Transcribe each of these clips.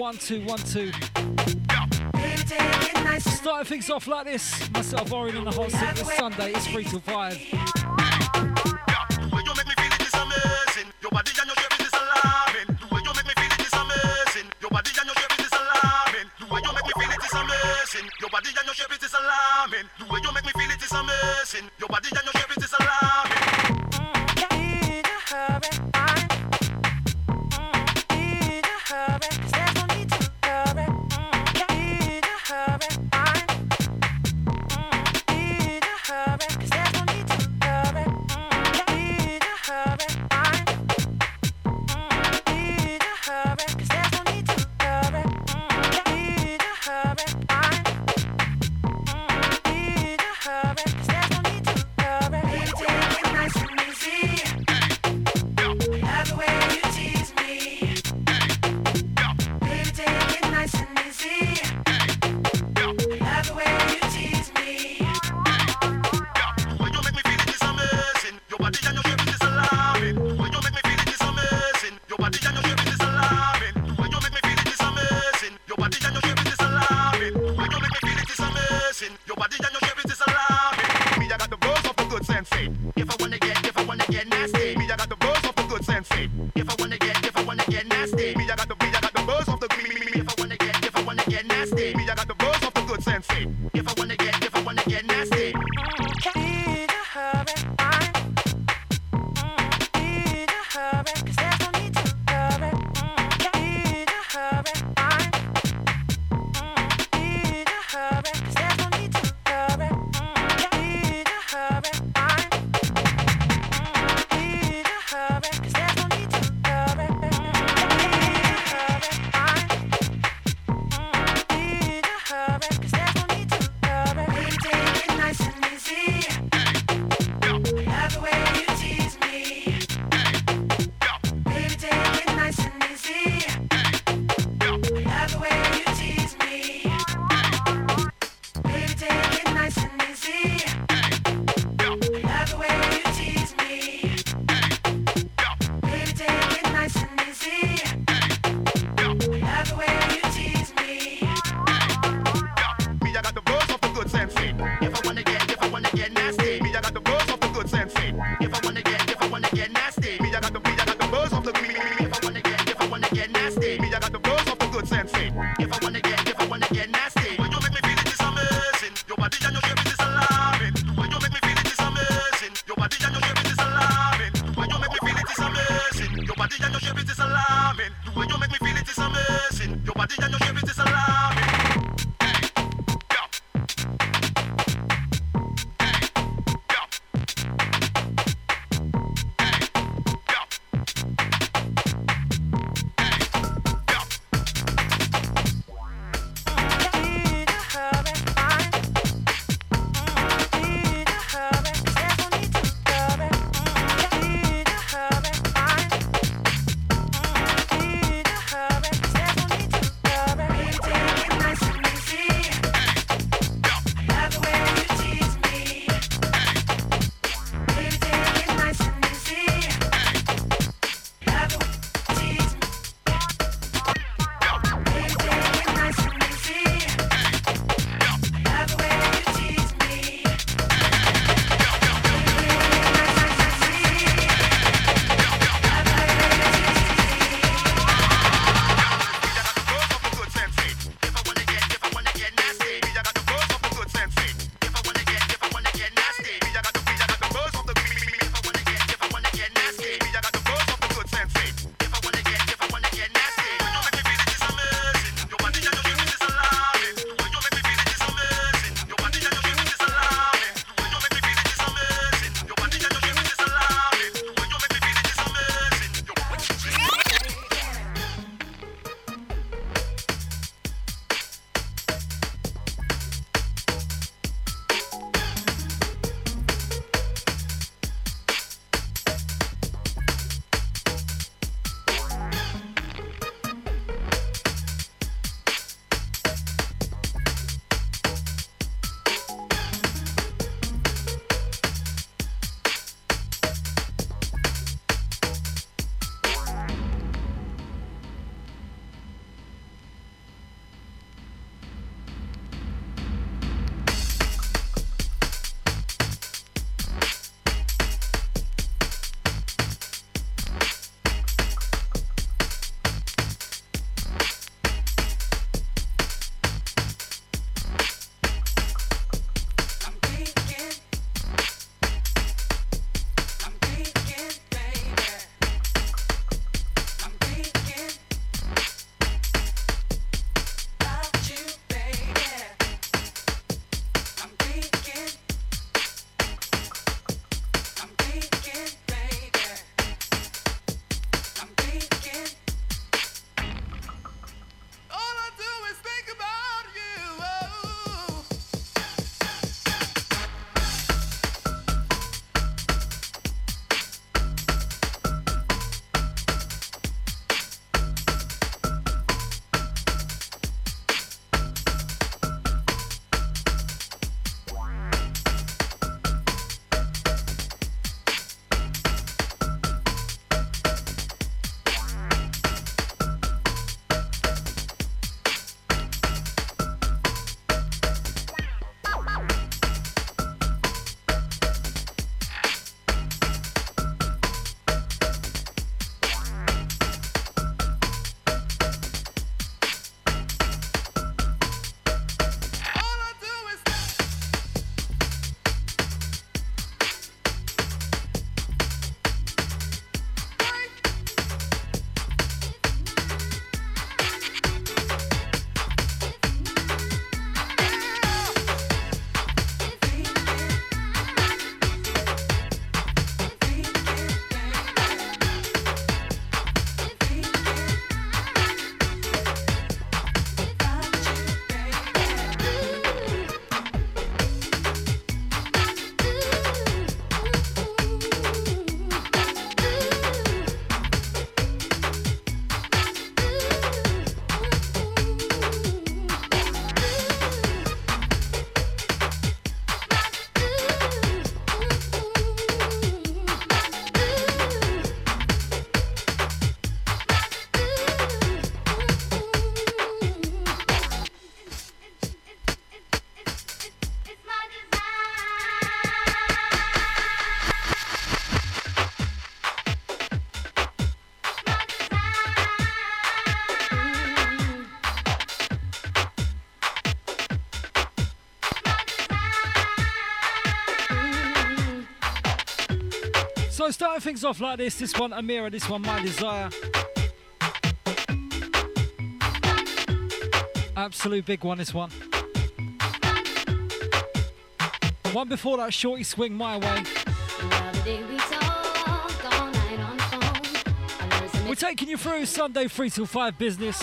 One, two, one, two. Starting things off like this. Myself, Orien, in the hot seat this Sunday. It's 3 till 5. So starting things off like this, this one Amira, this one My Desire. Absolute big one, this one. One before that, Shorty Swing My Way. We're taking you through Sunday 3 till 5 business.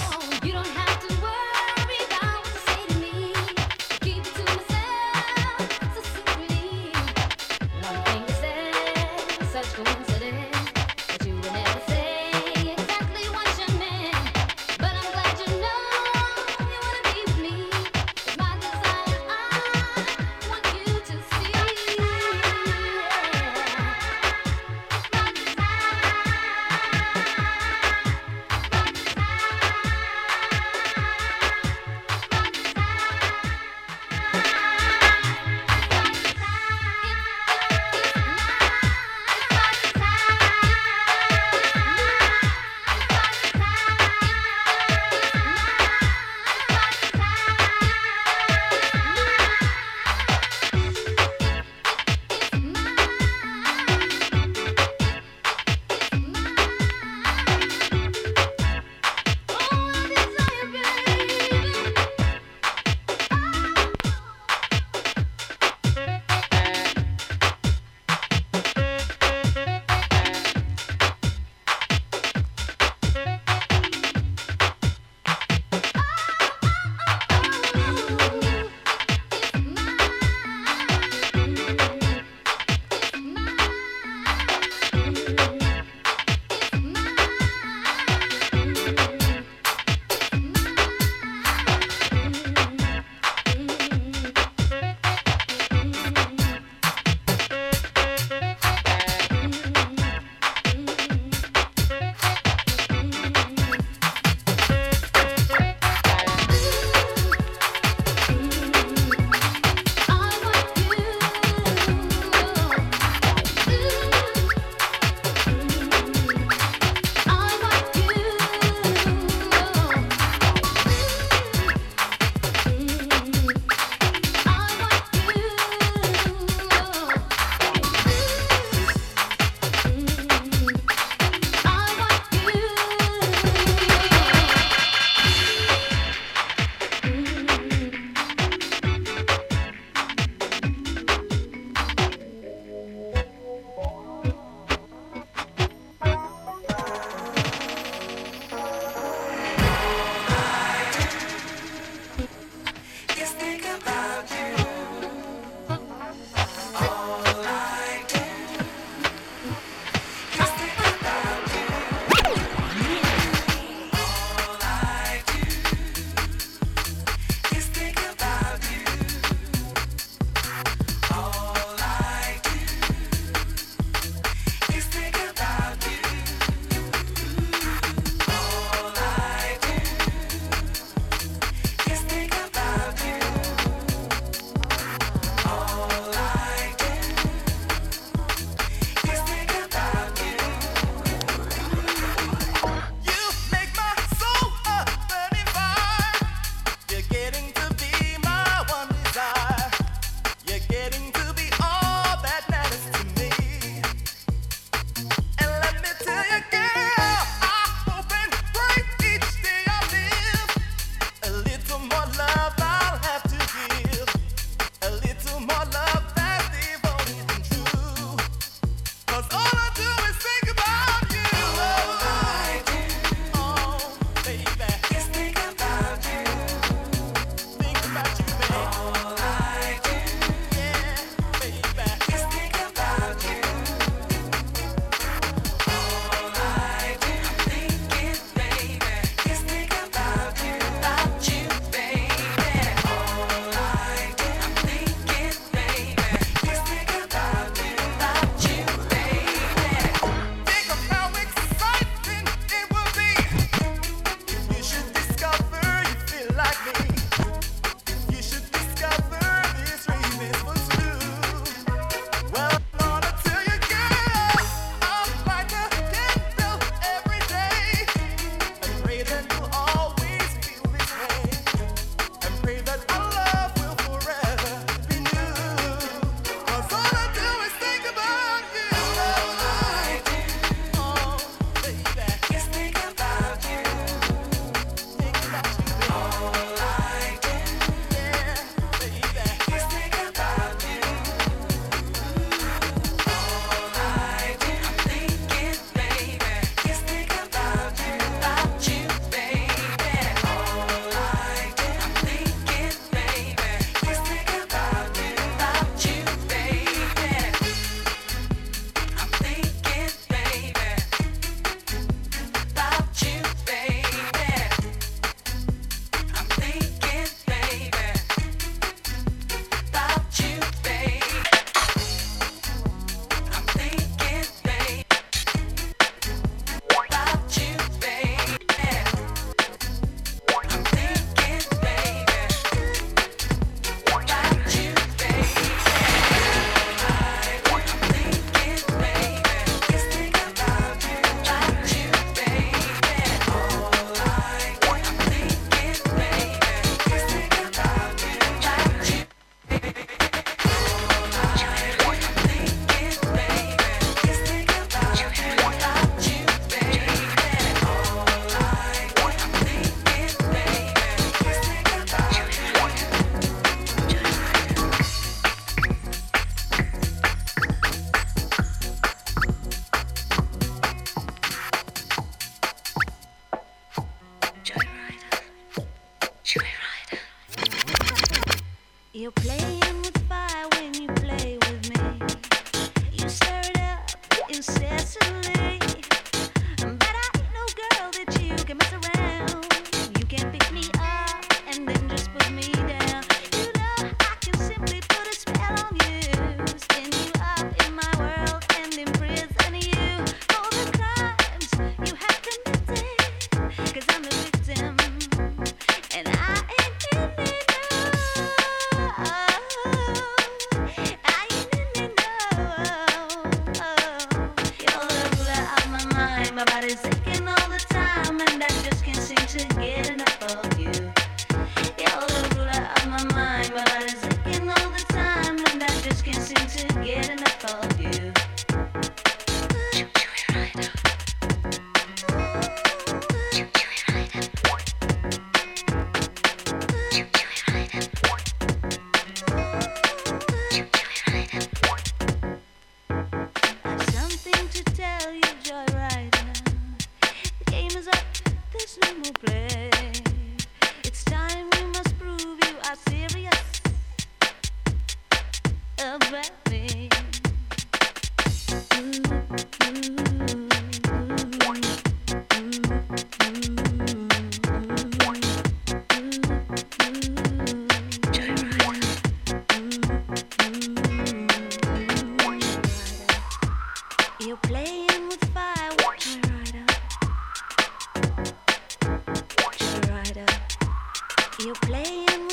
You playing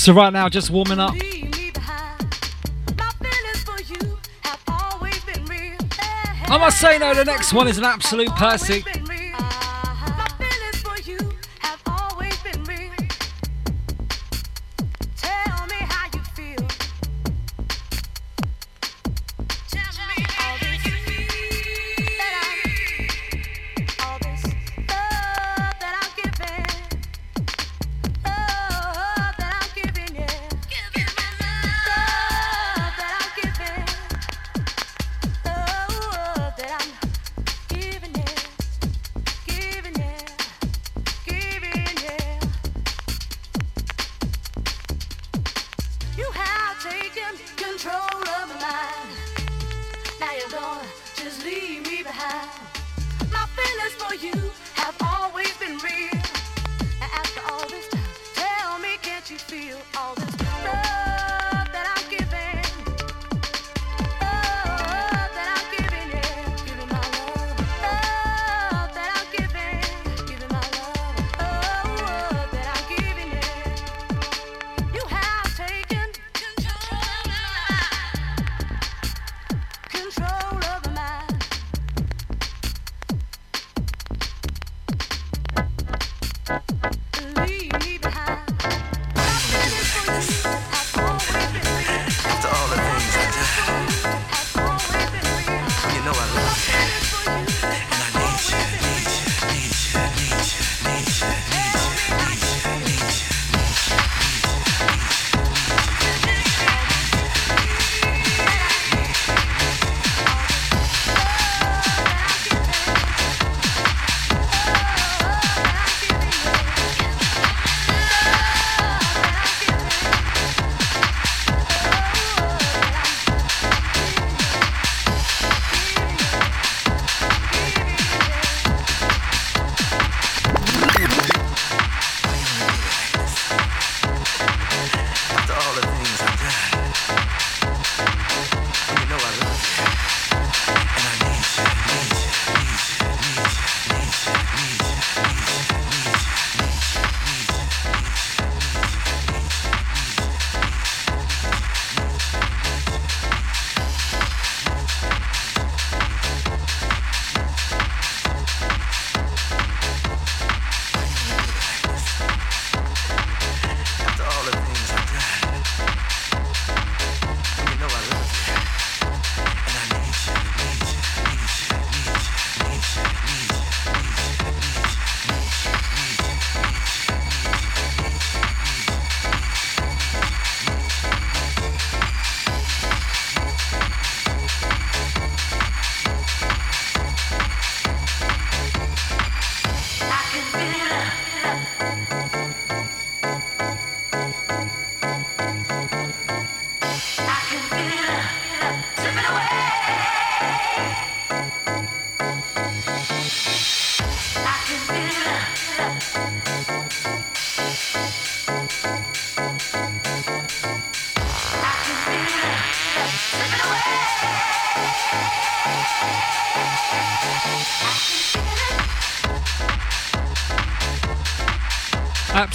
So right now, just warming up. I must say, no, the next one is an absolute Percy.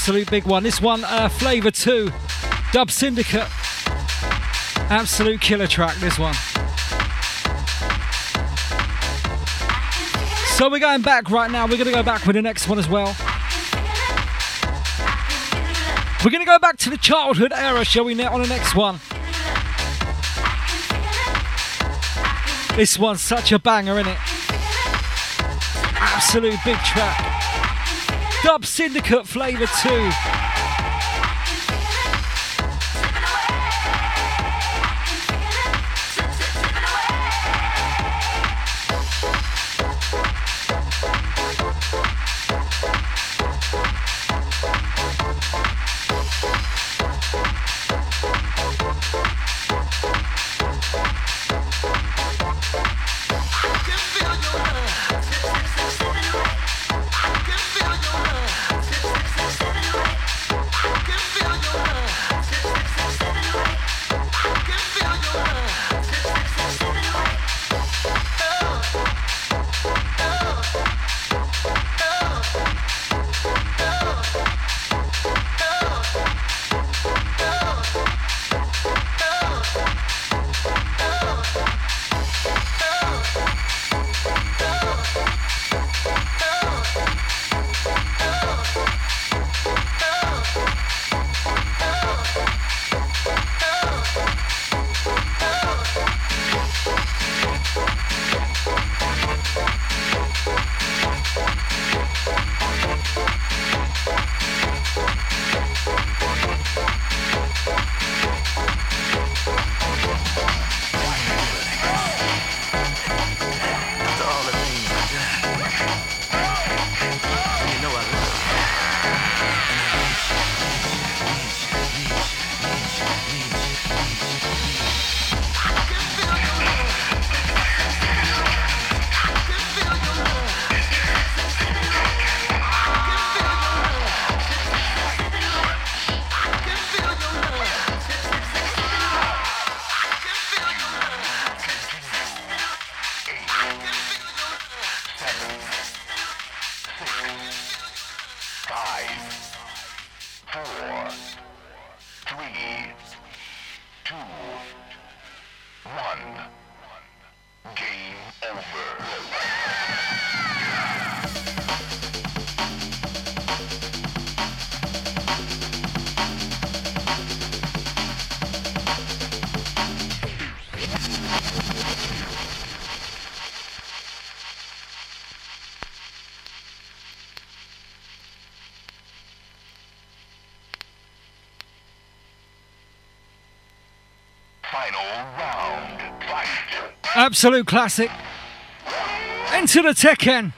Absolute big one. This one, uh, Flavour 2, Dub Syndicate. Absolute killer track, this one. So we're going back right now. We're going to go back with the next one as well. We're going to go back to the childhood era, shall we, on the next one. This one's such a banger, isn't it? Absolute big track. Dub Syndicate Flavour 2. Absolute classic. Into the Tekken.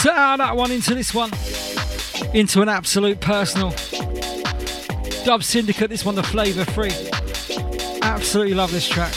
Set that one into this one, into an absolute personal. Dub Syndicate, this one the flavour free. Absolutely love this track.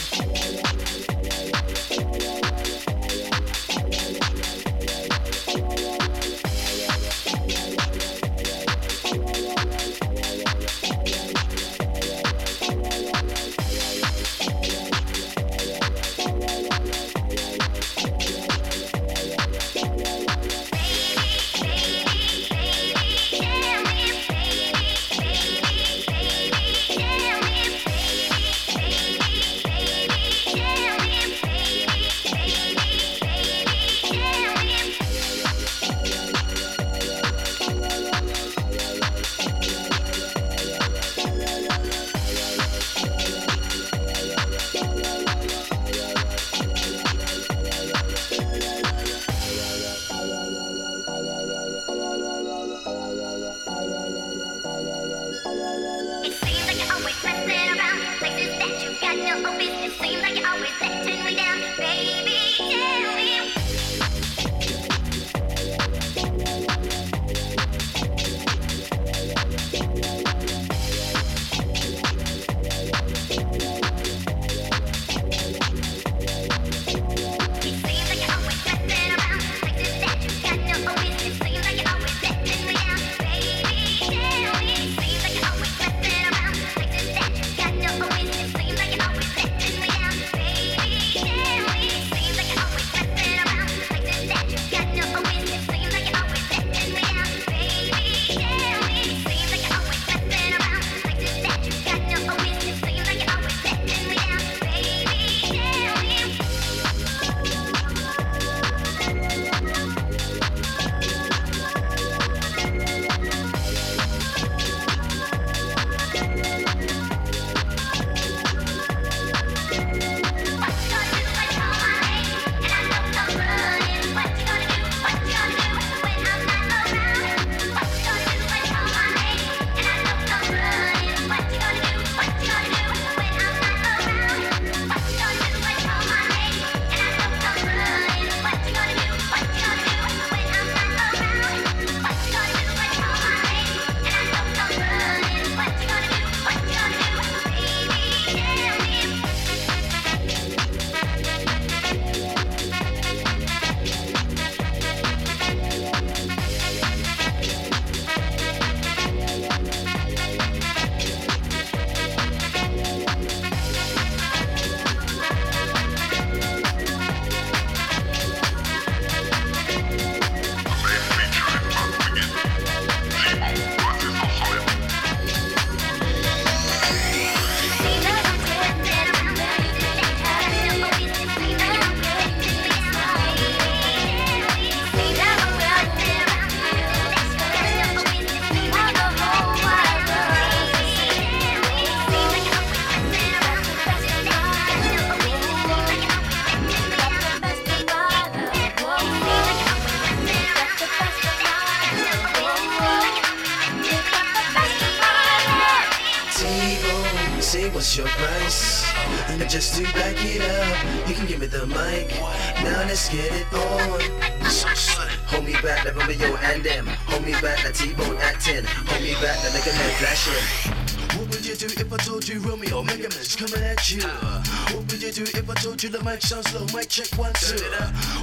The mic sounds low? Mic check one two.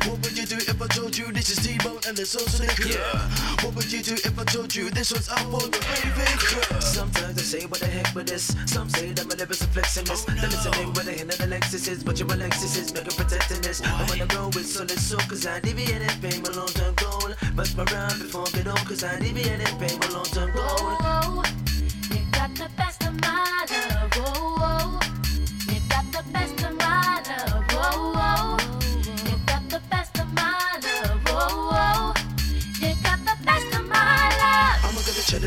What would you do if I told you this is T-Bone and this also the crew? What would you do if I told you this was our the raving crew? Sometimes they say what the heck with this. Some say that my lyrics are flexing this. Oh, They're listening with hand of the Lexus is, but your Alexis is making protecting this. I'm on the road with solid soul, cause I deviated, pay my long term goal. Bust my rhyme before I get on, cause I deviated, pay my long term goal.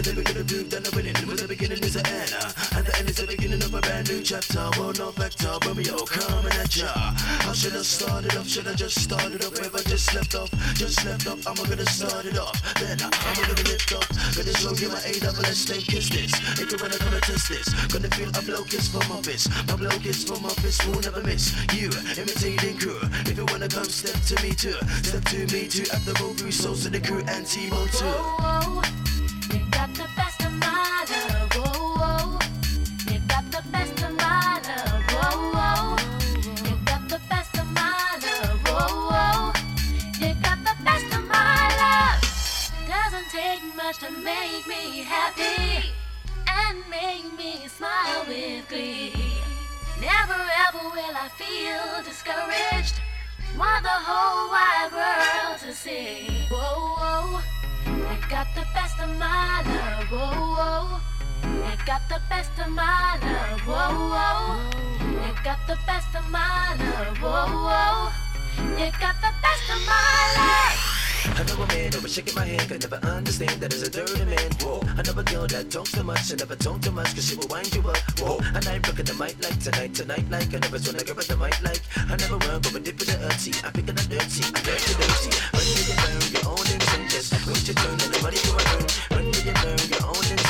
The beginning, proof that the winning was the beginning is the end. And the end is the beginning of a brand new chapter. Well, no vector, Romeo coming at ya. How should I start it off? Should I just start it off? If I just left off, just left off, I'm gonna start it off. Then I'm gonna lift off. Gonna show you my A double S, then kiss this. If you wanna come and test this, gonna feel a blow kiss from my fist. My blow kiss from my fist will never miss. You imitating crew. If you wanna come, step to me too. Step to me too. At the road, through souls in the crew and T-Bone too. To make me happy and make me smile with glee. Never ever will I feel discouraged. Want the whole wide world to see. Whoa, whoa, you got the best of my love. Whoa, whoa, you got the best of my love. Whoa, whoa, you got the best of my love. Whoa, whoa, you got the best of my love. I know a man over shaking my hand, could never understand that as a dirty man. Whoa, I know a girl that talks too much, I never talk too much, cause she will wind you up. Whoa, I look at the mic like tonight, tonight like I never wanna give her the mic like I never run, but and dip in the earthy. I pick it up dirty, I dirty, dirty. Run with your burn, your own intentions. Wait your turn and money you earn. Run with your burn, your own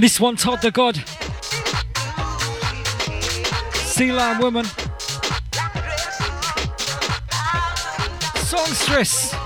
And this one, Todd the God. Sea Lion Woman. Songstress.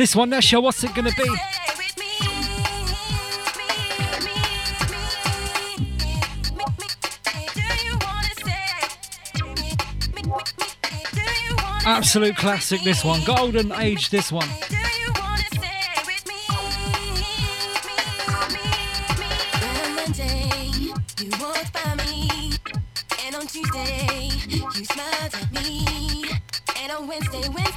And this one, Nesha, what's it gonna be? Absolute classic, this one. Golden age, this one.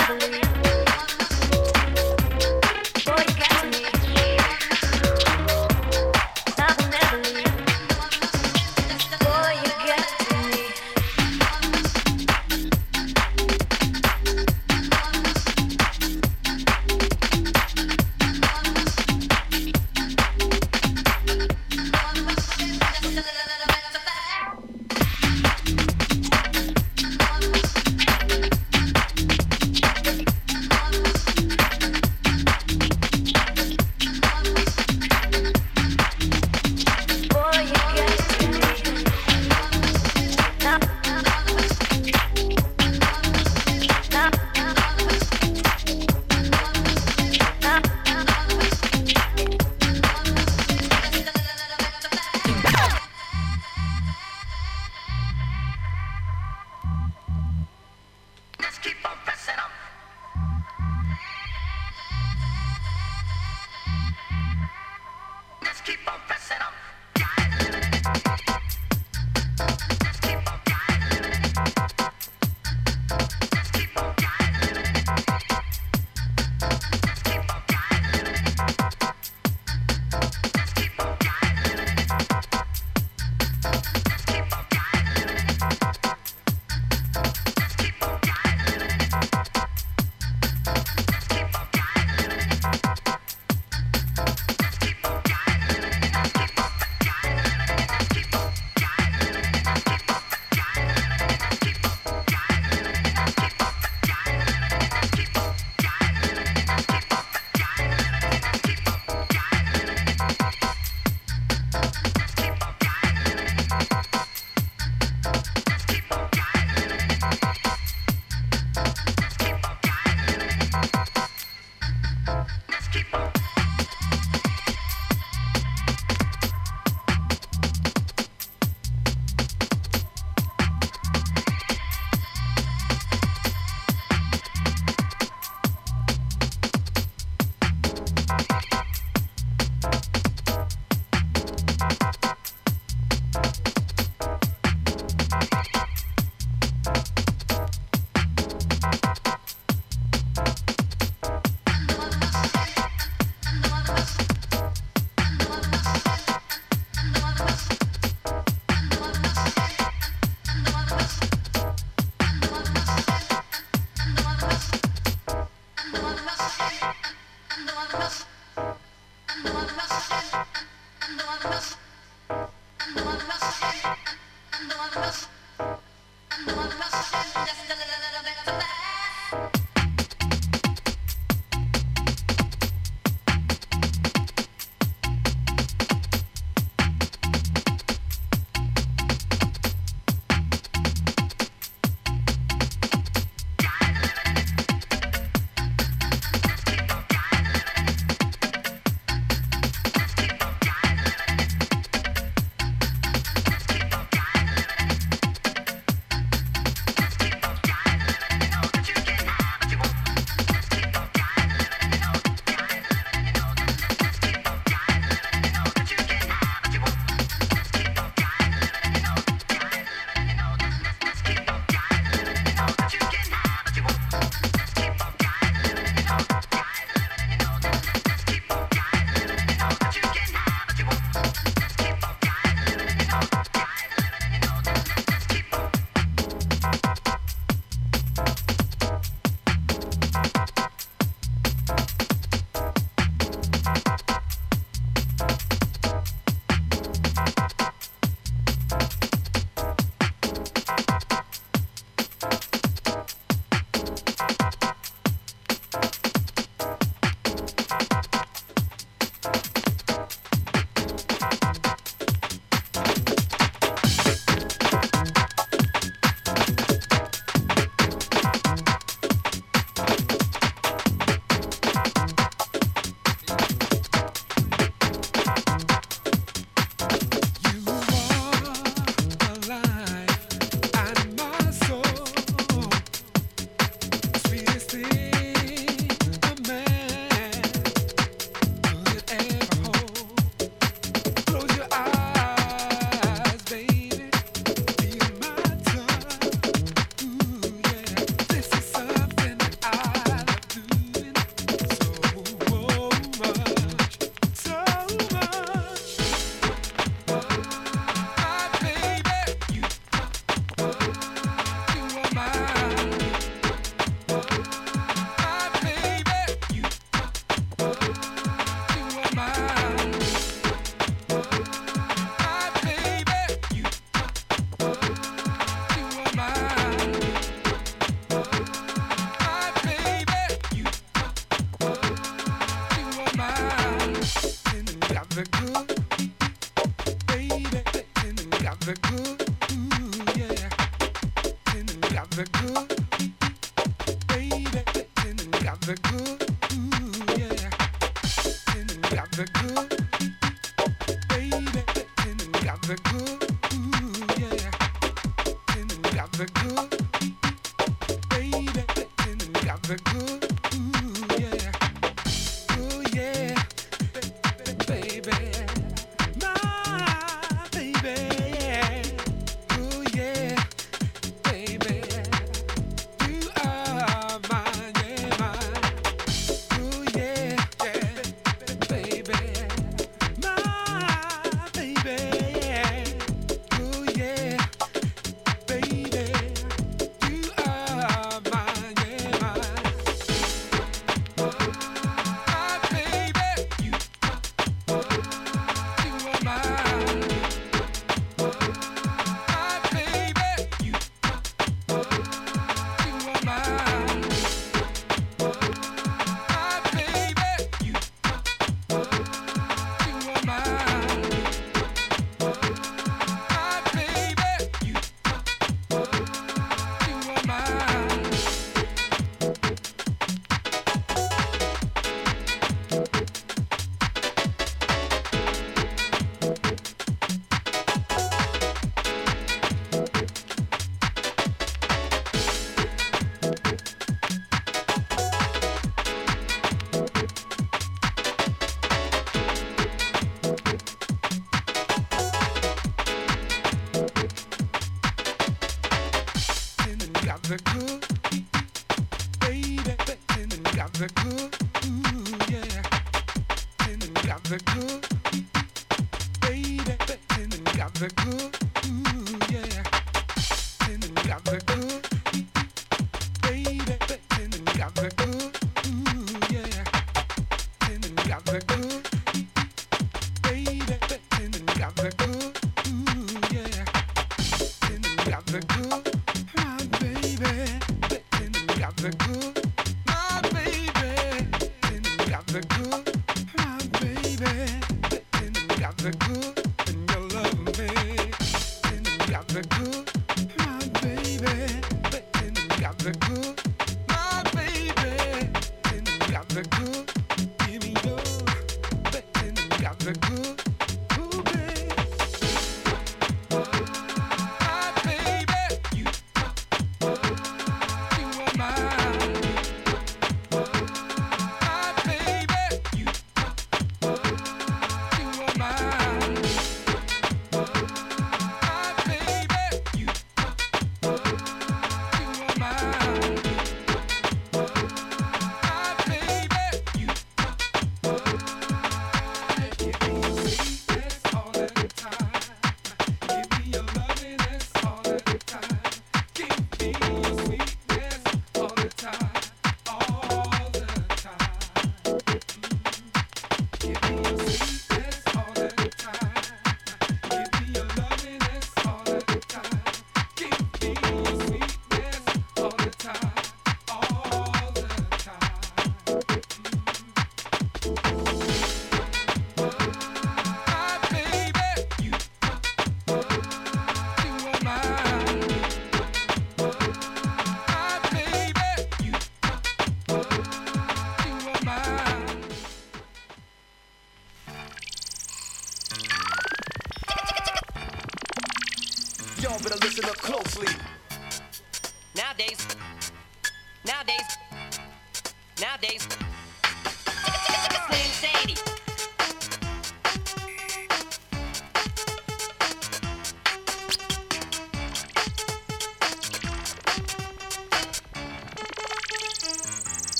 heavily.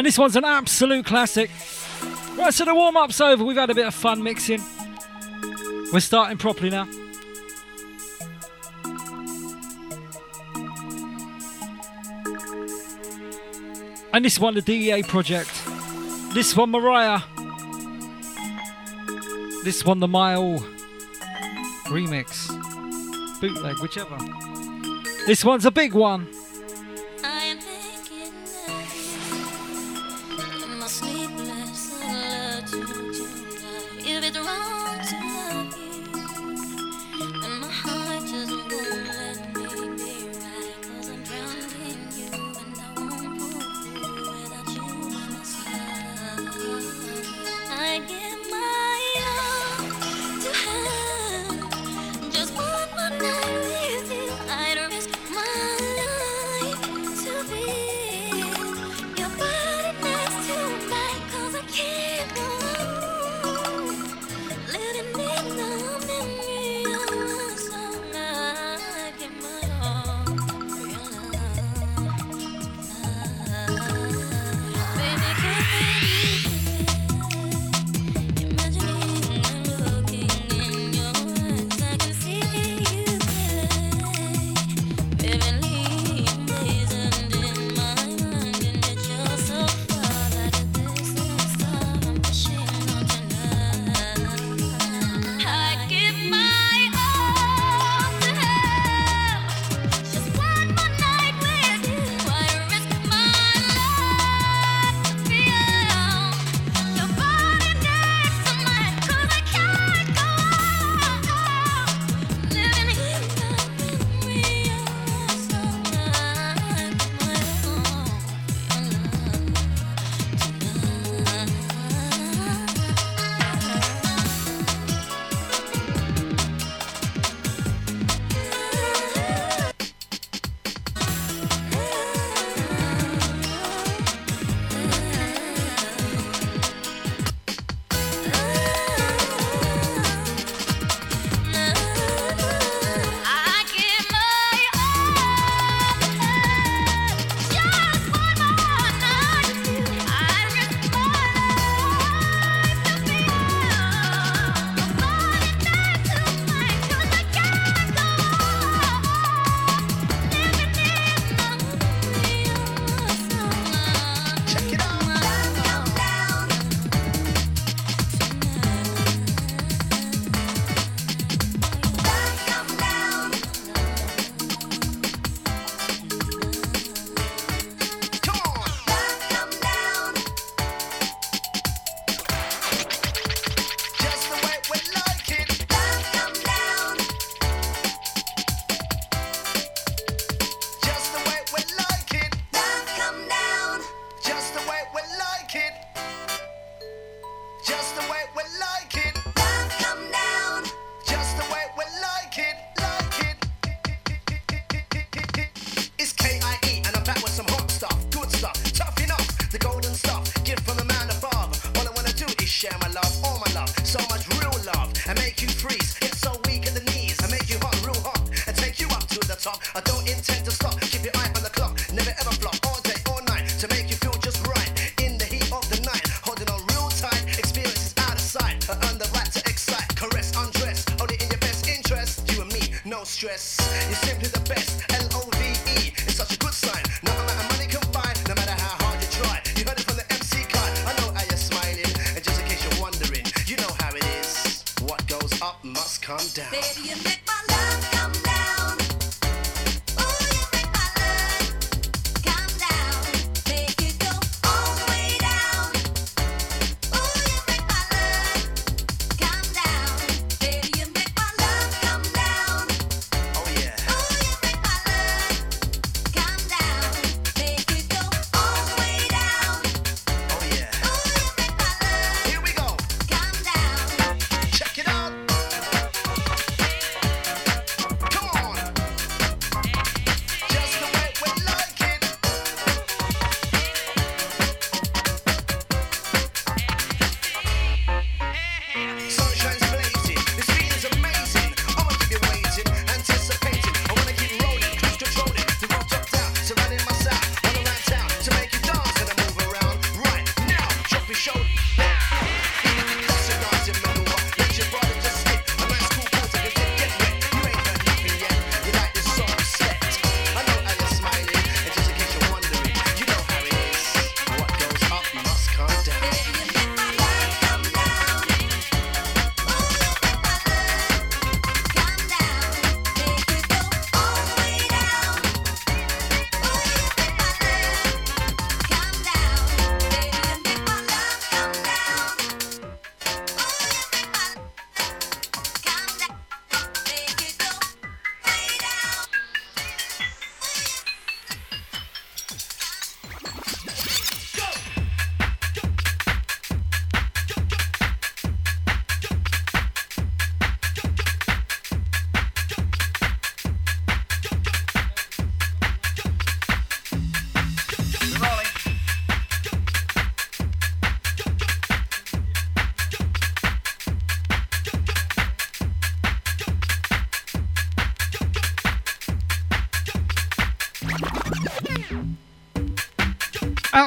And this one's an absolute classic. Right, so the warm up's over. We've had a bit of fun mixing. We're starting properly now. And this one, the DEA project. This one, Mariah. This one, the Mile remix, bootleg, whichever. This one's a big one.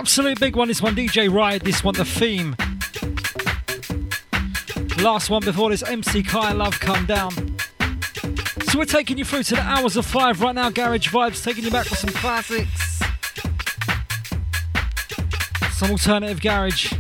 absolute big one. This one, DJ Riot. This one, The Theme. Last one before this, MC Kai Love Come Down. So we're taking you through to the hours of five right now. Garage Vibes taking you back for some classics. Some alternative garage.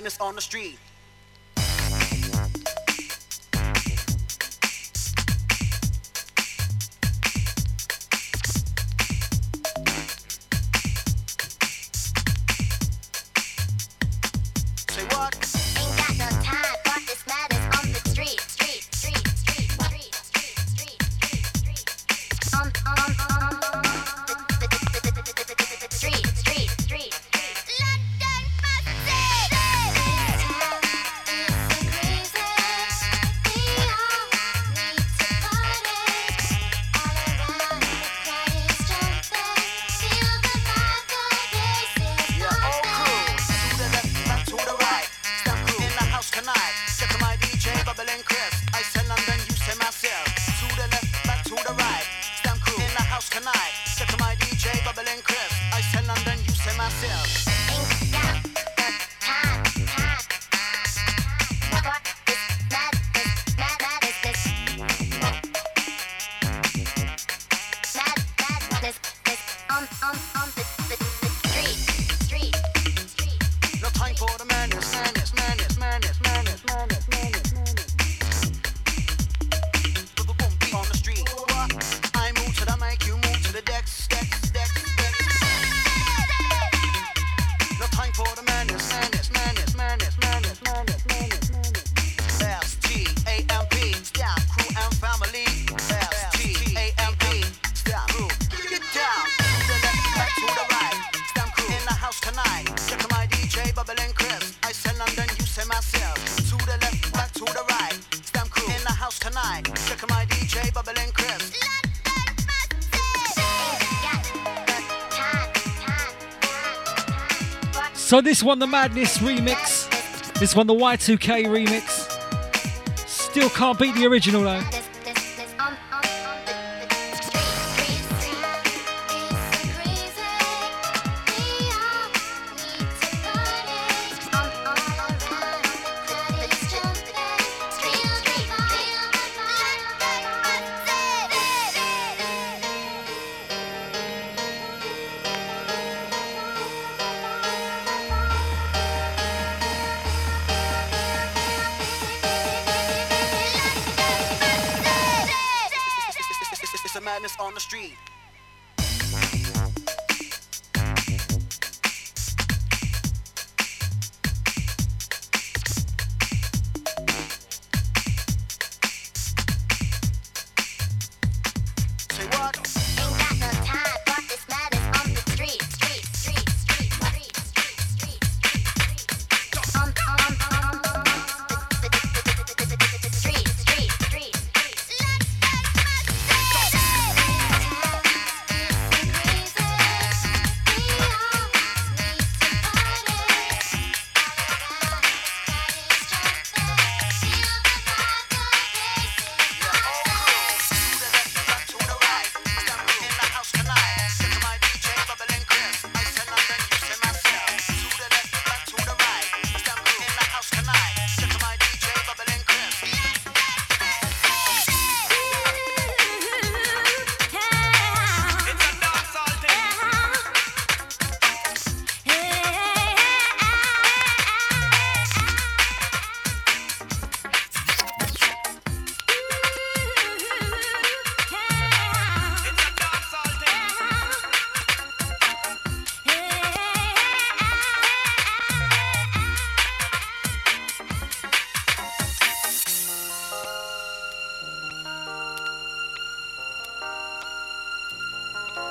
sadness on the street. This one, the Madness remix. This one, the Y2K remix. Still can't beat the original though.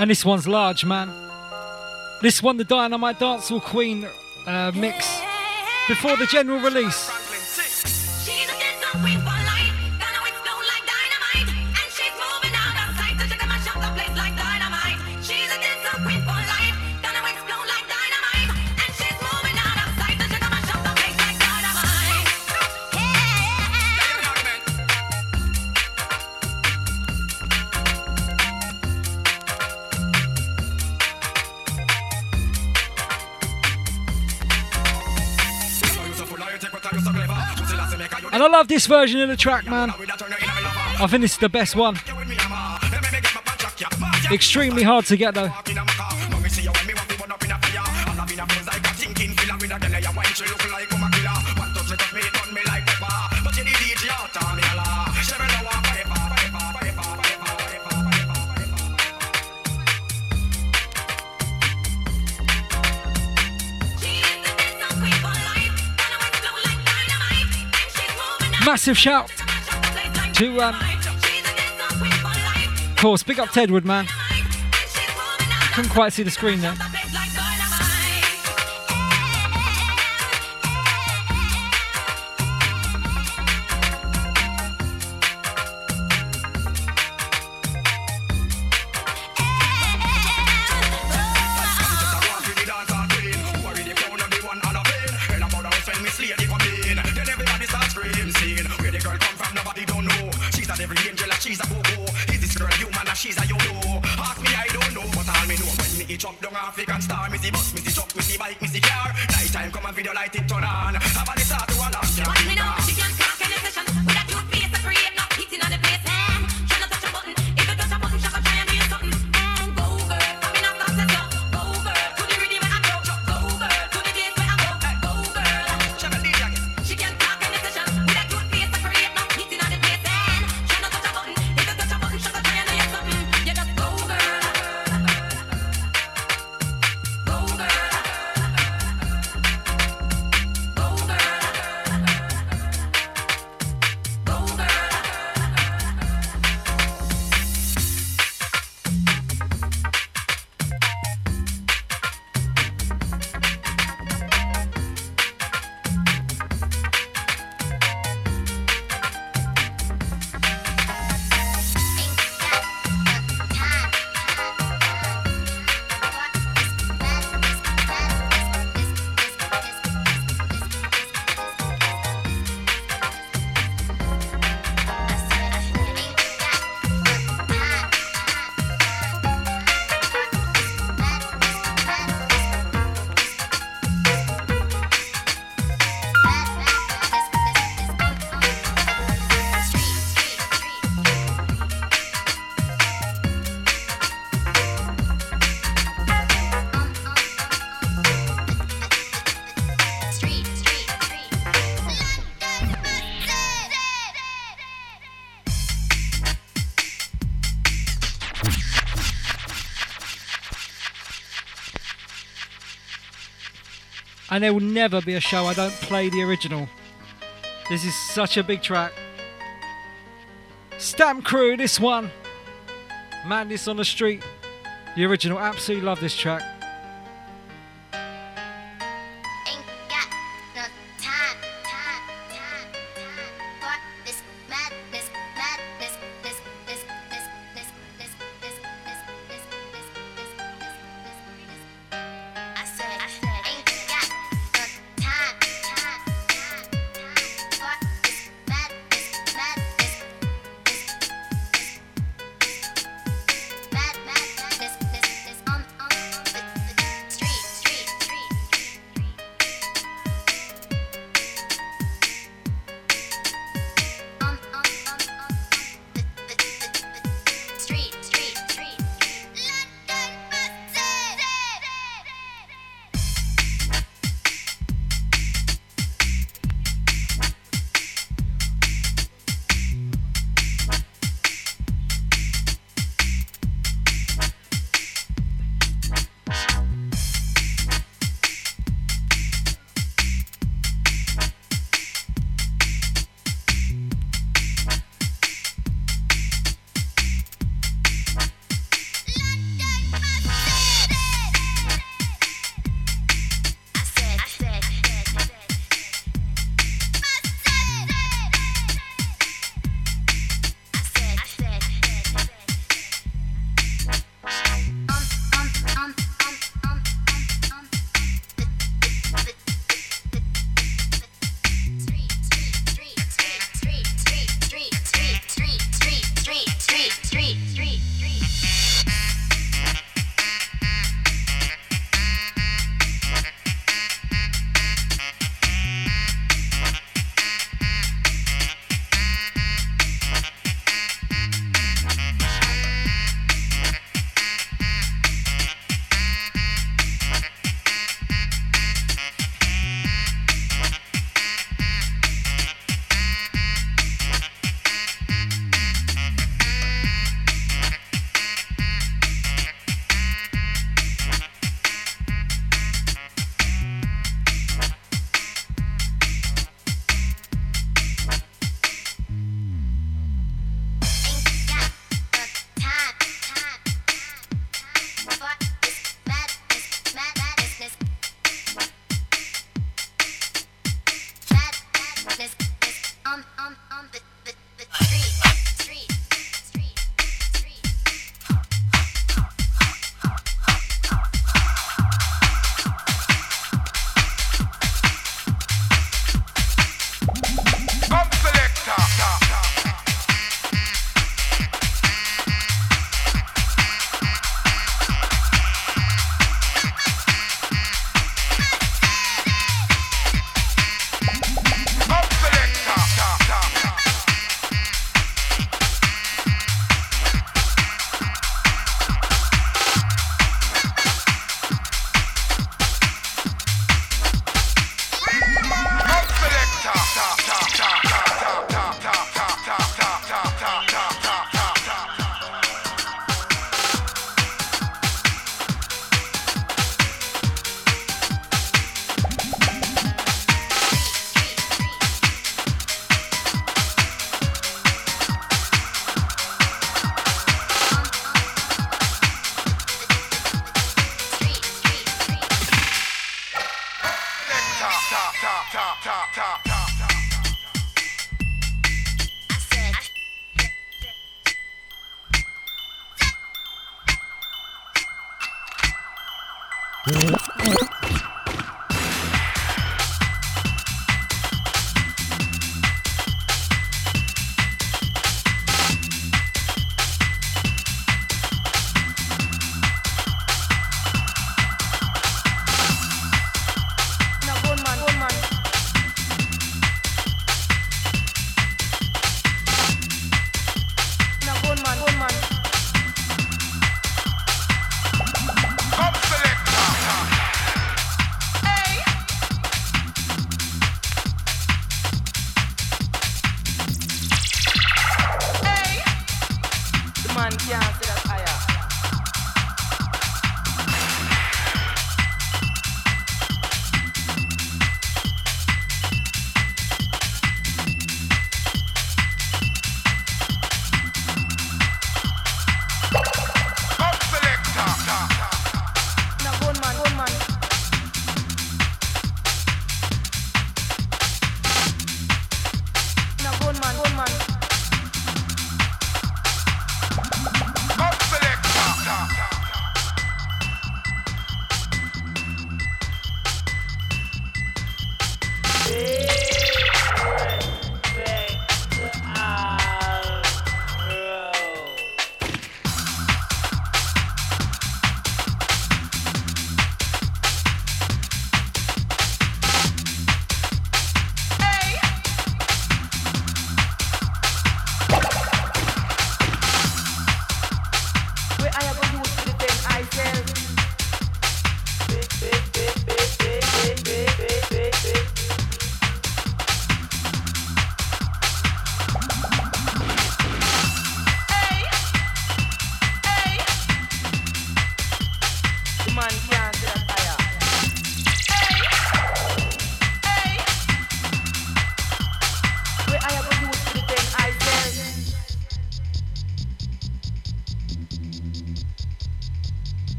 And this one's large, man. This one, the Dynamite Dancehall Queen uh, mix before the general release. love this version of the track, man. I think this is the best one. Extremely hard to get though. massive shout to, um, of course, big up Tedward, man. Couldn't quite see the screen there. And there will never be a show I don't play the original. This is such a big track. Stamp Crew, this one. Madness on the Street. The original. Absolutely love this track.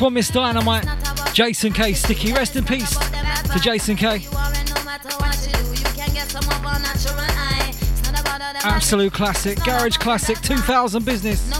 One, Miss Dynamite, Jason K. Sticky. Rest in peace to Jason K. Absolute classic, garage classic, 2000 business.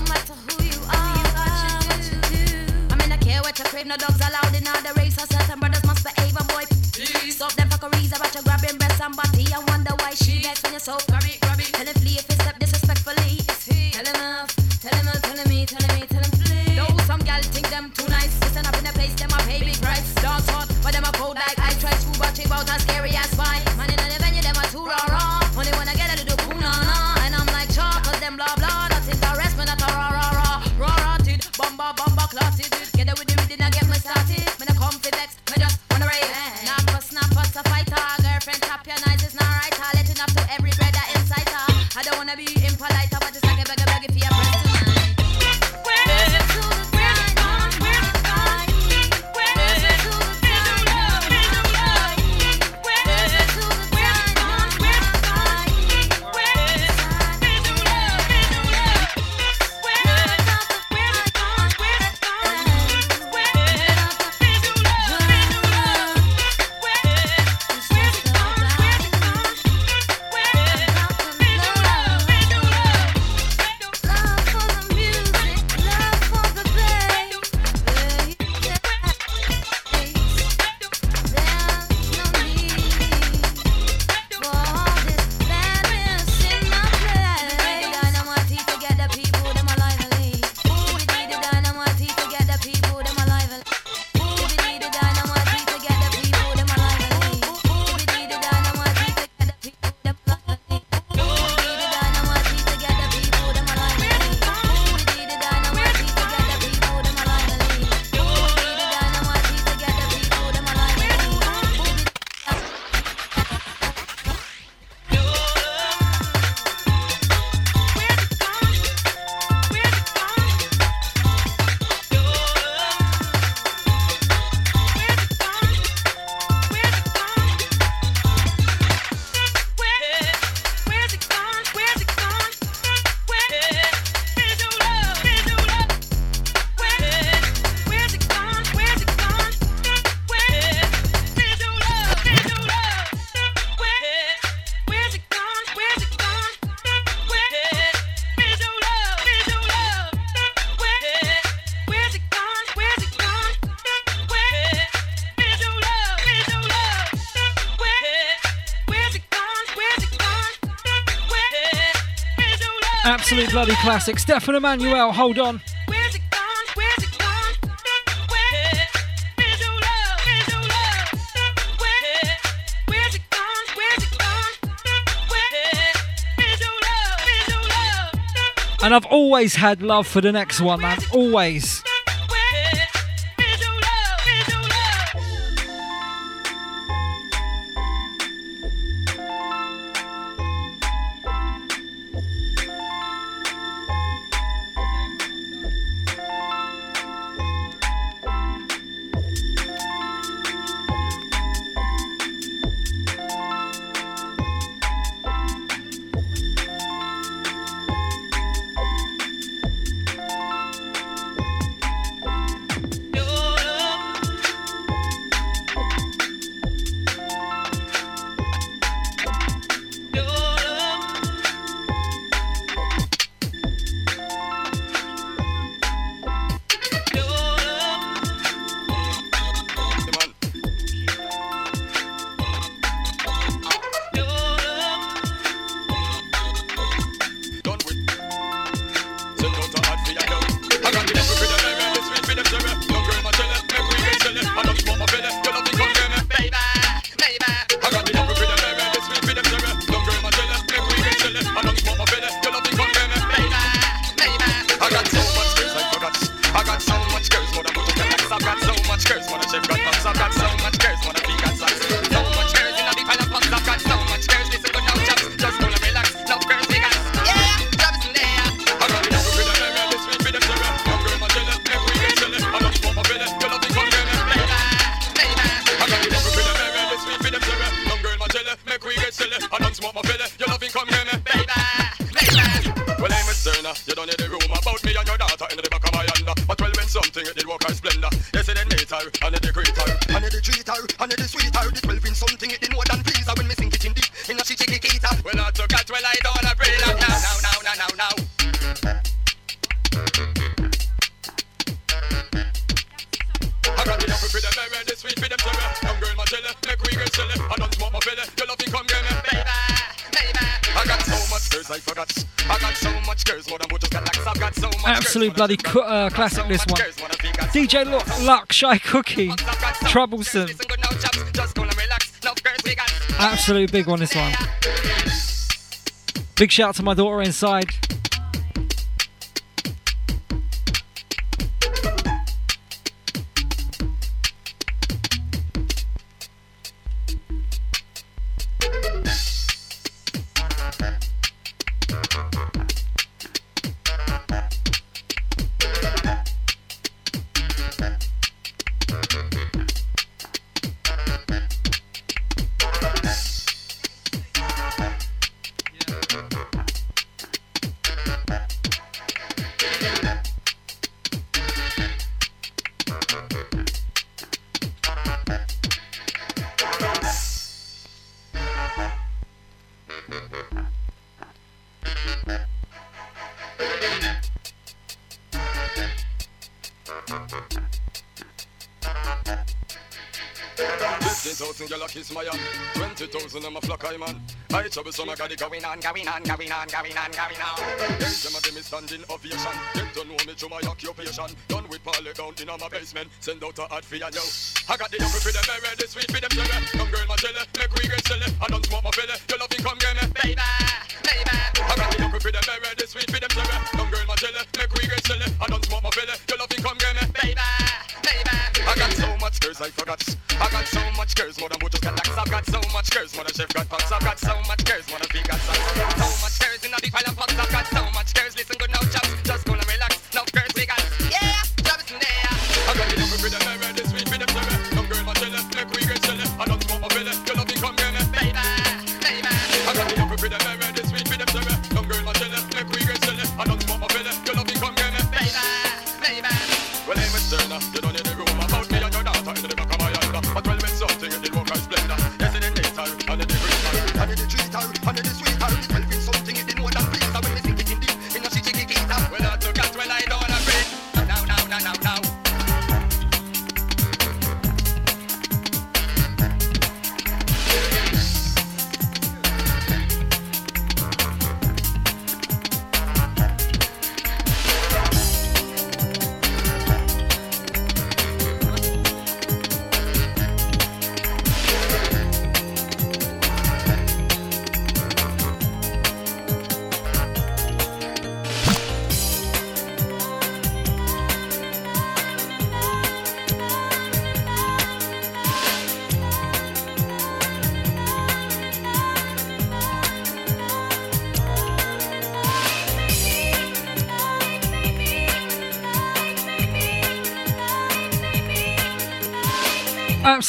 absolute bloody classic. Stefan Emmanuel. hold on. And I've always had love for the next one, man. Always. bloody cu- uh, classic, this one. DJ L- Luck, Shy Cookie, Troublesome. Absolute big one, this one. Big shout out to my daughter inside. it, trouble so got it going on, going on, going on, going on, going on. Them a give me standing ovation. Them don't know me to my occupation. Done with parley down in my basement. Send out a ad for you. I got the apple for the I read the sweet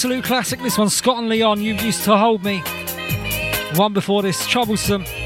absolute classic. This one, Scott and Leon, you used to hold me. One before this, Troublesome.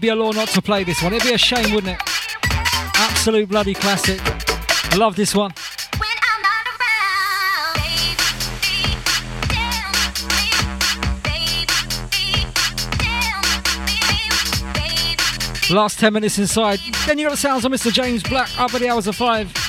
it'd be a law not to play this one. It'd be a shame, wouldn't it? Absolute bloody classic. I love this one. Last 10 minutes inside. Then you got the sounds of Mr. James Black up at the hours of 5.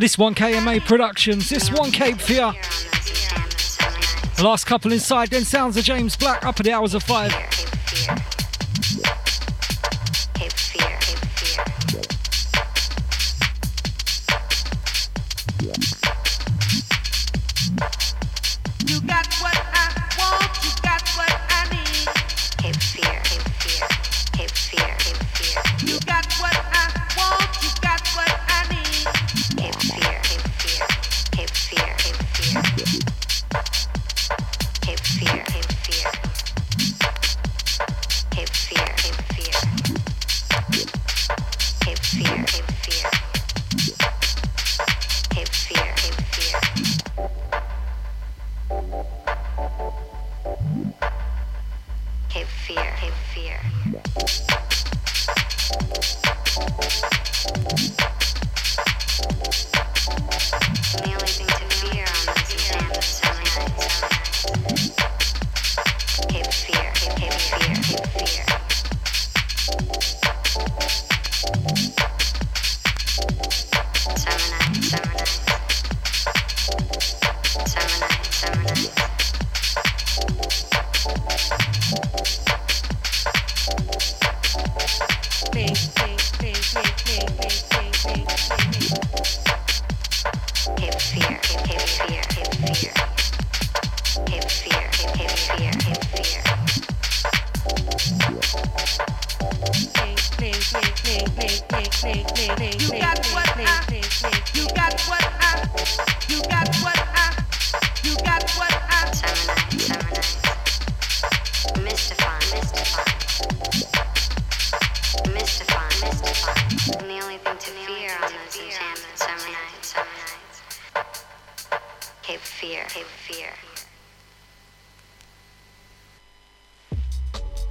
And this 1KMA Productions, this one Cape Fear. The last couple inside, then sounds of James Black up at the hours of five.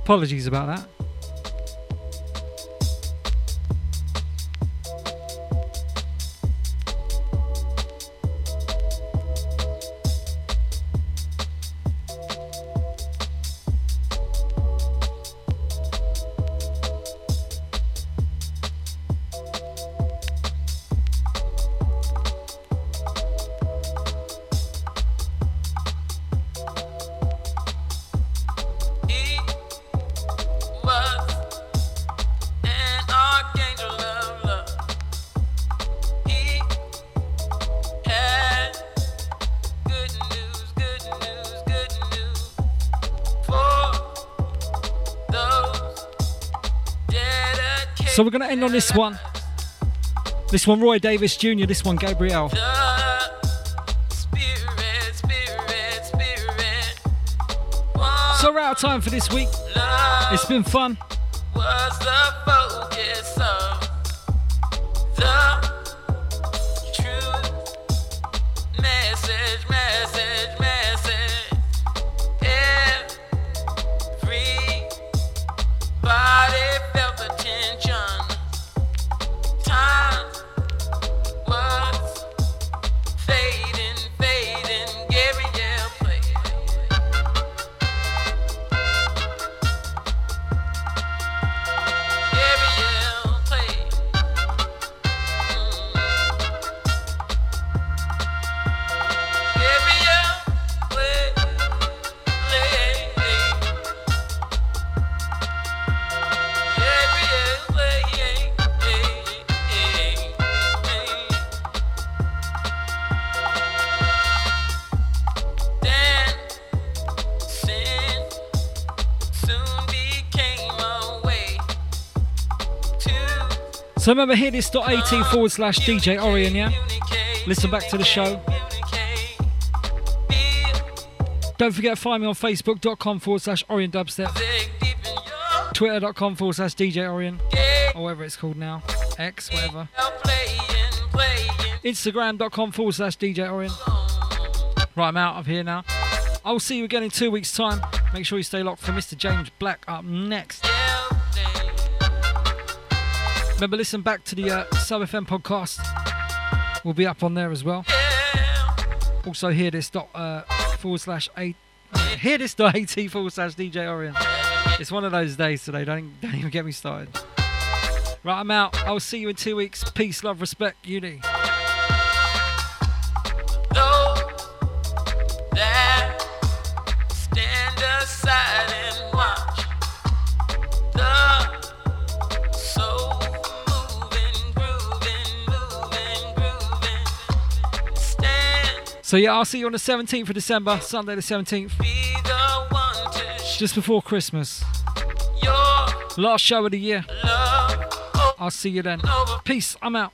Apologies about that. So we're going to end on this one. This one, Roy Davis Jr., this one, Gabriel. Spirit, spirit, spirit. So we're out of time for this week. It's been fun. So remember, hearthis.at forward slash DJ Orien, yeah? Listen back to the show. Don't forget to find me on facebook.com forward slash Orien Dubstep, twitter.com forward slash DJ Orien, or whatever it's called now, X, whatever. Instagram.com forward slash DJ Orien. Right, I'm out of here now. I'll see you again in two weeks' time. Make sure you stay locked for Mr. James Black up next. Remember, listen back to the uh, Sub FM podcast. We'll be up on there as well. Also, hear this dot uh, forward slash eight. Hear this dot at forward slash DJ Orien. It's one of those days today. Don't don't even get me started. Right, I'm out. I'll see you in two weeks. Peace, love, respect, unity. So yeah, I'll see you on the 17th of December, Sunday the 17th, be the one to show just before Christmas. your Last show of the year. I'll see you then. Peace. I'm out.